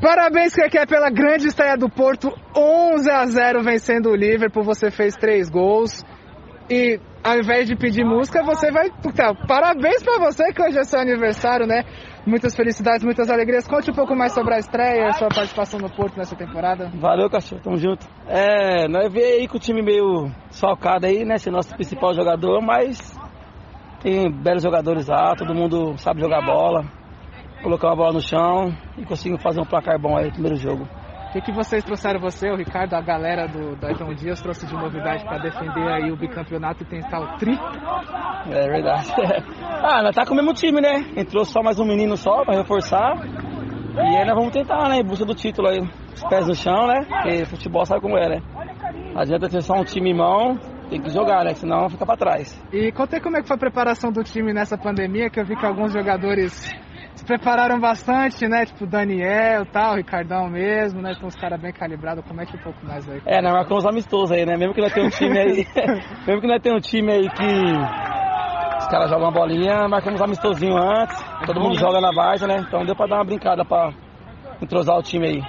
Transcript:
Parabéns, que é pela grande estreia do Porto, 11 a 0 vencendo o Liverpool. Você fez três gols e ao invés de pedir música, você vai. Parabéns para você que hoje é seu aniversário, né? Muitas felicidades, muitas alegrias. Conte um pouco mais sobre a estreia a sua participação no Porto nessa temporada. Valeu, cachorro, tamo junto. É, nós veio aí com o time meio socado aí, né? Ser nosso principal jogador, mas tem belos jogadores lá, todo mundo sabe jogar bola colocar uma bola no chão e conseguimos fazer um placar bom aí no primeiro jogo. O que, que vocês trouxeram, você, o Ricardo, a galera do João Dias trouxe de novidade para defender aí o bicampeonato e tentar o tri? É verdade. ah, nós tá com o mesmo time, né? Entrou só mais um menino só para reforçar. E aí nós vamos tentar, né? Em busca do título aí. Os pés no chão, né? Porque futebol sabe como é, né? Não adianta ter só um time em mão, tem que jogar, né? Senão fica para trás. E contei como é que foi a preparação do time nessa pandemia, que eu vi que alguns jogadores prepararam bastante, né? Tipo, Daniel tal, Ricardão mesmo, né? Então os caras bem calibrados, como é que um pouco mais aí? É, nós marcamos amistosos aí, né? Mesmo que nós tenhamos um time aí. mesmo que nós tenhamos um time aí que os caras jogam uma bolinha, marcamos amistosinho antes, todo mundo joga na base, né? Então deu pra dar uma brincada pra entrosar o time aí.